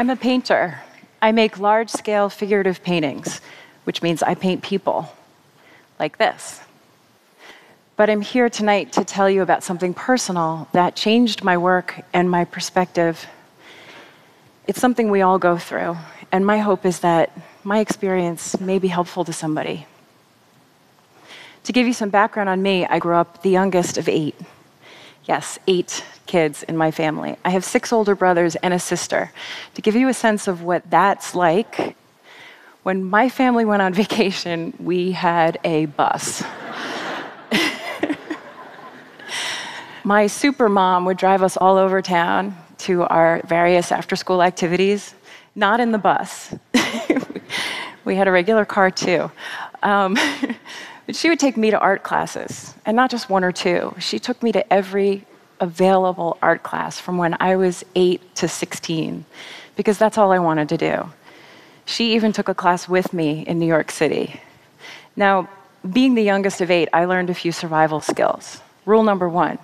I'm a painter. I make large scale figurative paintings, which means I paint people like this. But I'm here tonight to tell you about something personal that changed my work and my perspective. It's something we all go through, and my hope is that my experience may be helpful to somebody. To give you some background on me, I grew up the youngest of eight. Yes, eight kids in my family. I have six older brothers and a sister. To give you a sense of what that's like, when my family went on vacation, we had a bus. my super mom would drive us all over town to our various after school activities, not in the bus. we had a regular car too. Um, but she would take me to art classes, and not just one or two. She took me to every available art class from when I was 8 to 16, because that's all I wanted to do. She even took a class with me in New York City. Now, being the youngest of eight, I learned a few survival skills. Rule number one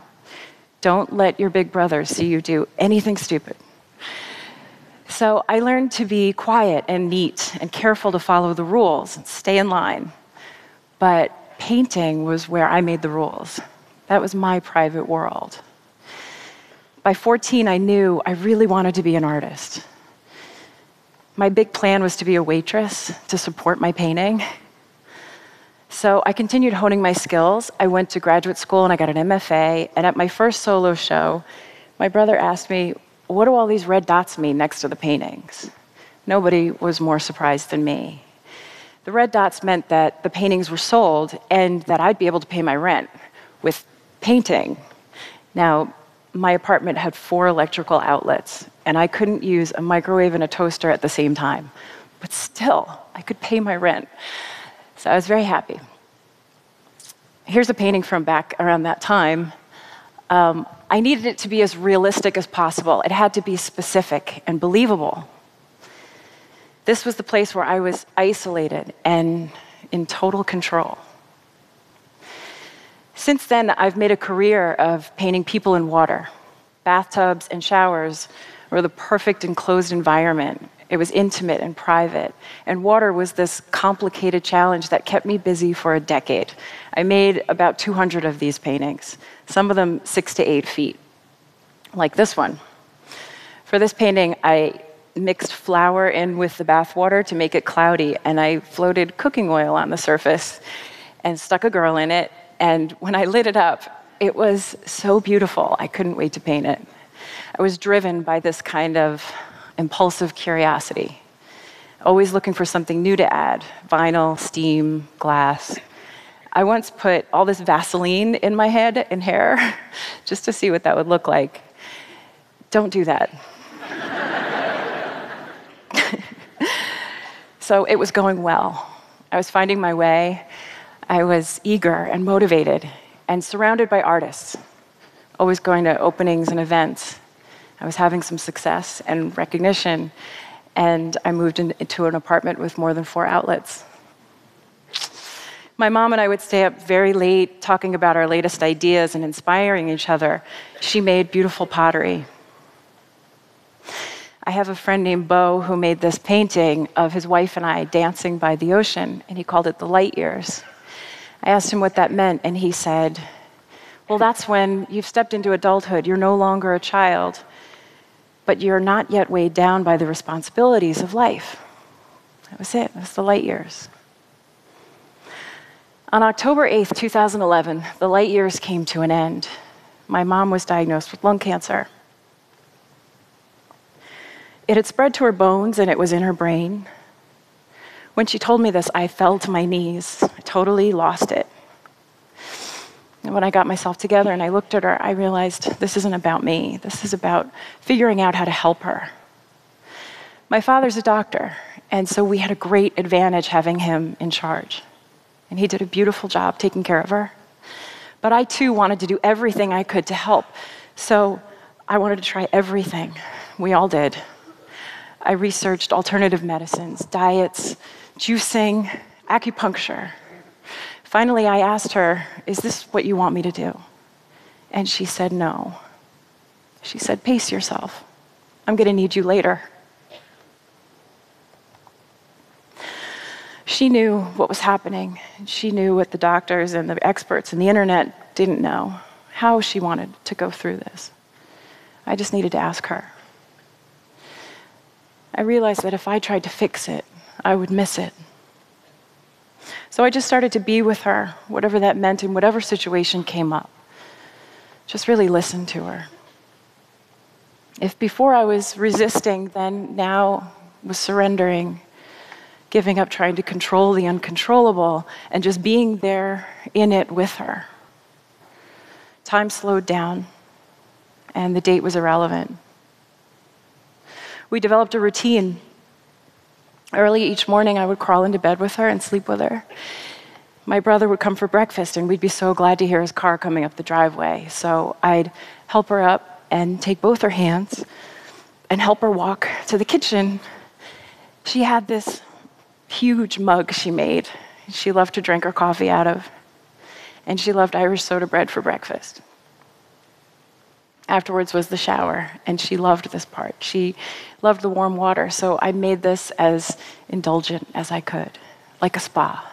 don't let your big brother see you do anything stupid. So I learned to be quiet and neat and careful to follow the rules and stay in line. But painting was where I made the rules. That was my private world. By 14, I knew I really wanted to be an artist. My big plan was to be a waitress to support my painting. So I continued honing my skills. I went to graduate school and I got an MFA. And at my first solo show, my brother asked me, What do all these red dots mean next to the paintings? Nobody was more surprised than me. The red dots meant that the paintings were sold and that I'd be able to pay my rent with painting. Now, my apartment had four electrical outlets, and I couldn't use a microwave and a toaster at the same time. But still, I could pay my rent. So I was very happy. Here's a painting from back around that time. Um, I needed it to be as realistic as possible. It had to be specific and believable. This was the place where I was isolated and in total control. Since then, I've made a career of painting people in water. Bathtubs and showers were the perfect enclosed environment. It was intimate and private. And water was this complicated challenge that kept me busy for a decade. I made about 200 of these paintings, some of them six to eight feet, like this one. For this painting, I mixed flour in with the bathwater to make it cloudy, and I floated cooking oil on the surface and stuck a girl in it and when I lit it up, it was so beautiful. I couldn't wait to paint it. I was driven by this kind of impulsive curiosity, always looking for something new to add vinyl, steam, glass. I once put all this Vaseline in my head and hair just to see what that would look like. Don't do that. so it was going well. I was finding my way. I was eager and motivated and surrounded by artists, always going to openings and events. I was having some success and recognition, and I moved into an apartment with more than four outlets. My mom and I would stay up very late talking about our latest ideas and inspiring each other. She made beautiful pottery. I have a friend named Bo who made this painting of his wife and I dancing by the ocean, and he called it the light years. I asked him what that meant, and he said, Well, that's when you've stepped into adulthood. You're no longer a child, but you're not yet weighed down by the responsibilities of life. That was it, that was the light years. On October 8th, 2011, the light years came to an end. My mom was diagnosed with lung cancer. It had spread to her bones and it was in her brain. When she told me this, I fell to my knees. Totally lost it. And when I got myself together and I looked at her, I realized this isn't about me. This is about figuring out how to help her. My father's a doctor, and so we had a great advantage having him in charge. And he did a beautiful job taking care of her. But I too wanted to do everything I could to help. So I wanted to try everything. We all did. I researched alternative medicines, diets, juicing, acupuncture. Finally, I asked her, Is this what you want me to do? And she said, No. She said, Pace yourself. I'm going to need you later. She knew what was happening. She knew what the doctors and the experts and the internet didn't know, how she wanted to go through this. I just needed to ask her. I realized that if I tried to fix it, I would miss it. So I just started to be with her, whatever that meant in whatever situation came up. Just really listen to her. If before I was resisting, then now was surrendering, giving up trying to control the uncontrollable, and just being there in it with her. Time slowed down, and the date was irrelevant. We developed a routine. Early each morning, I would crawl into bed with her and sleep with her. My brother would come for breakfast, and we'd be so glad to hear his car coming up the driveway. So I'd help her up and take both her hands and help her walk to the kitchen. She had this huge mug she made. She loved to drink her coffee out of and she loved Irish soda bread for breakfast. Afterwards was the shower, and she loved this part. She loved the warm water, so I made this as indulgent as I could, like a spa.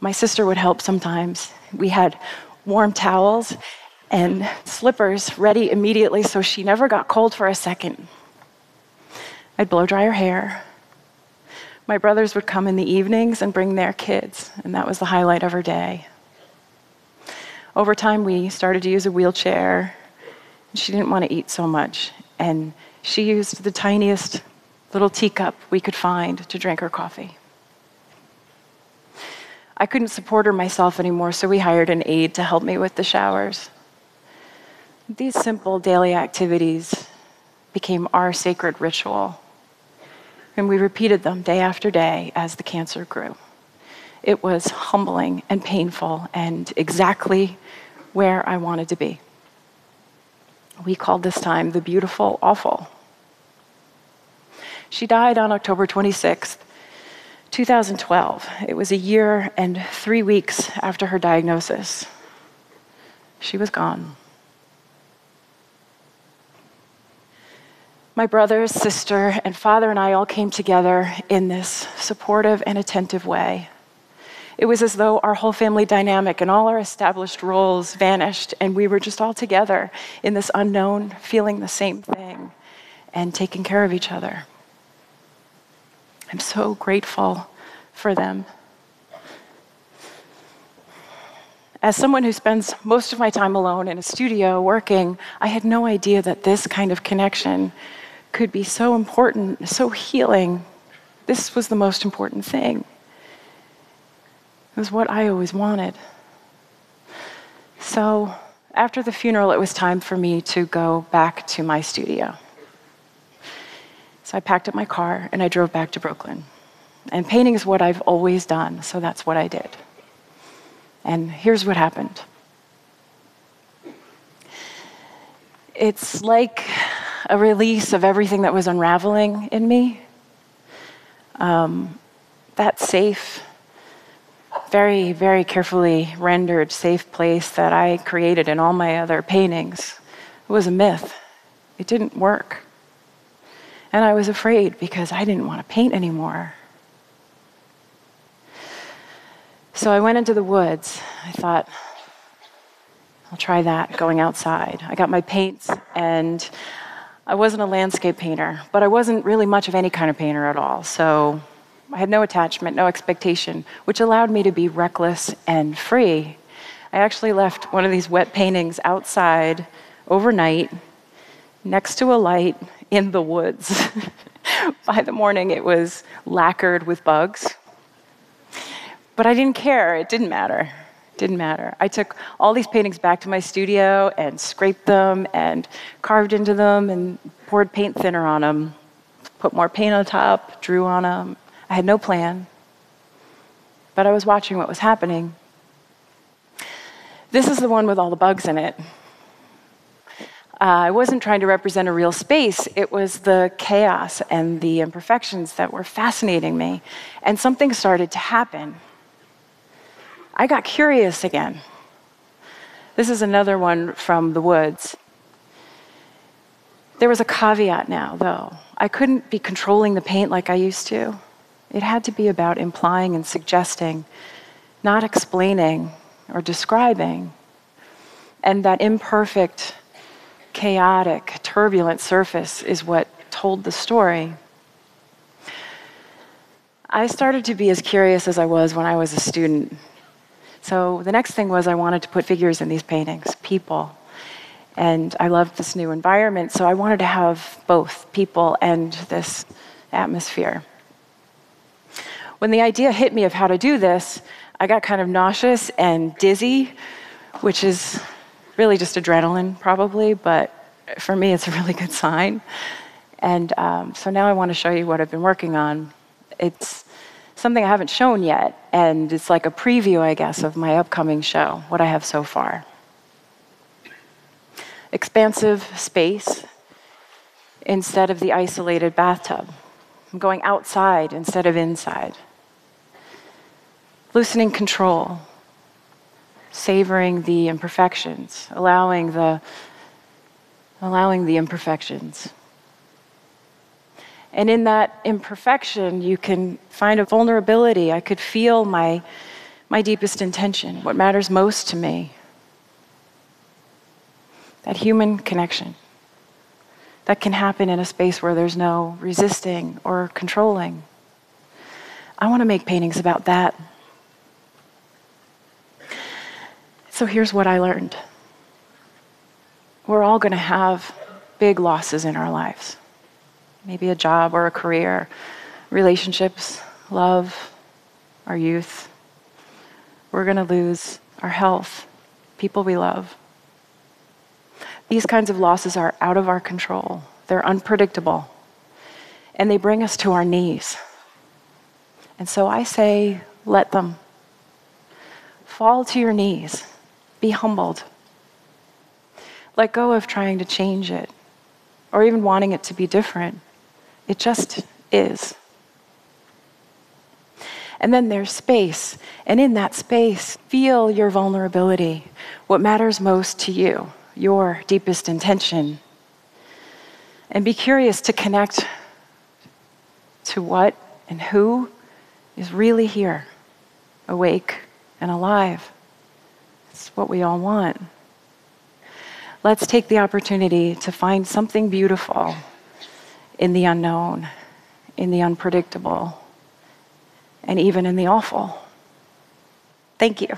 My sister would help sometimes. We had warm towels and slippers ready immediately so she never got cold for a second. I'd blow dry her hair. My brothers would come in the evenings and bring their kids, and that was the highlight of her day. Over time, we started to use a wheelchair. She didn't want to eat so much, and she used the tiniest little teacup we could find to drink her coffee. I couldn't support her myself anymore, so we hired an aide to help me with the showers. These simple daily activities became our sacred ritual, and we repeated them day after day as the cancer grew. It was humbling and painful and exactly where I wanted to be. We called this time the beautiful awful. She died on October 26th, 2012. It was a year and three weeks after her diagnosis. She was gone. My brother, sister, and father and I all came together in this supportive and attentive way. It was as though our whole family dynamic and all our established roles vanished, and we were just all together in this unknown, feeling the same thing and taking care of each other. I'm so grateful for them. As someone who spends most of my time alone in a studio working, I had no idea that this kind of connection could be so important, so healing. This was the most important thing. It was what I always wanted. So after the funeral, it was time for me to go back to my studio. So I packed up my car and I drove back to Brooklyn. And painting is what I've always done, so that's what I did. And here's what happened it's like a release of everything that was unraveling in me. Um, that safe, very, very carefully rendered safe place that I created in all my other paintings it was a myth. It didn't work. And I was afraid because I didn't want to paint anymore. So I went into the woods. I thought, I'll try that going outside. I got my paints, and I wasn't a landscape painter, but I wasn't really much of any kind of painter at all. So I had no attachment, no expectation, which allowed me to be reckless and free. I actually left one of these wet paintings outside overnight next to a light in the woods. By the morning, it was lacquered with bugs. But I didn't care, it didn't matter. It didn't matter. I took all these paintings back to my studio and scraped them and carved into them and poured paint thinner on them, put more paint on top, drew on them, I had no plan, but I was watching what was happening. This is the one with all the bugs in it. Uh, I wasn't trying to represent a real space, it was the chaos and the imperfections that were fascinating me. And something started to happen. I got curious again. This is another one from the woods. There was a caveat now, though. I couldn't be controlling the paint like I used to. It had to be about implying and suggesting, not explaining or describing. And that imperfect, chaotic, turbulent surface is what told the story. I started to be as curious as I was when I was a student. So the next thing was I wanted to put figures in these paintings, people. And I loved this new environment, so I wanted to have both people and this atmosphere. When the idea hit me of how to do this, I got kind of nauseous and dizzy, which is really just adrenaline, probably, but for me, it's a really good sign. And um, so now I want to show you what I've been working on. It's something I haven't shown yet, and it's like a preview, I guess, of my upcoming show, what I have so far. Expansive space instead of the isolated bathtub. I'm going outside instead of inside loosening control, savoring the imperfections, allowing the allowing the imperfections. And in that imperfection, you can find a vulnerability. I could feel my, my deepest intention, what matters most to me. That human connection that can happen in a space where there's no resisting or controlling. I want to make paintings about that. So here's what I learned we're all going to have big losses in our lives maybe a job or a career, relationships, love, our youth. We're going to lose our health, people we love. These kinds of losses are out of our control, they're unpredictable, and they bring us to our knees. And so I say, let them. Fall to your knees be humbled. Let go of trying to change it or even wanting it to be different. It just is. And then there's space. And in that space, feel your vulnerability, what matters most to you, your deepest intention. And be curious to connect to what and who is really here, awake and alive. It's what we all want. Let's take the opportunity to find something beautiful in the unknown, in the unpredictable, and even in the awful. Thank you.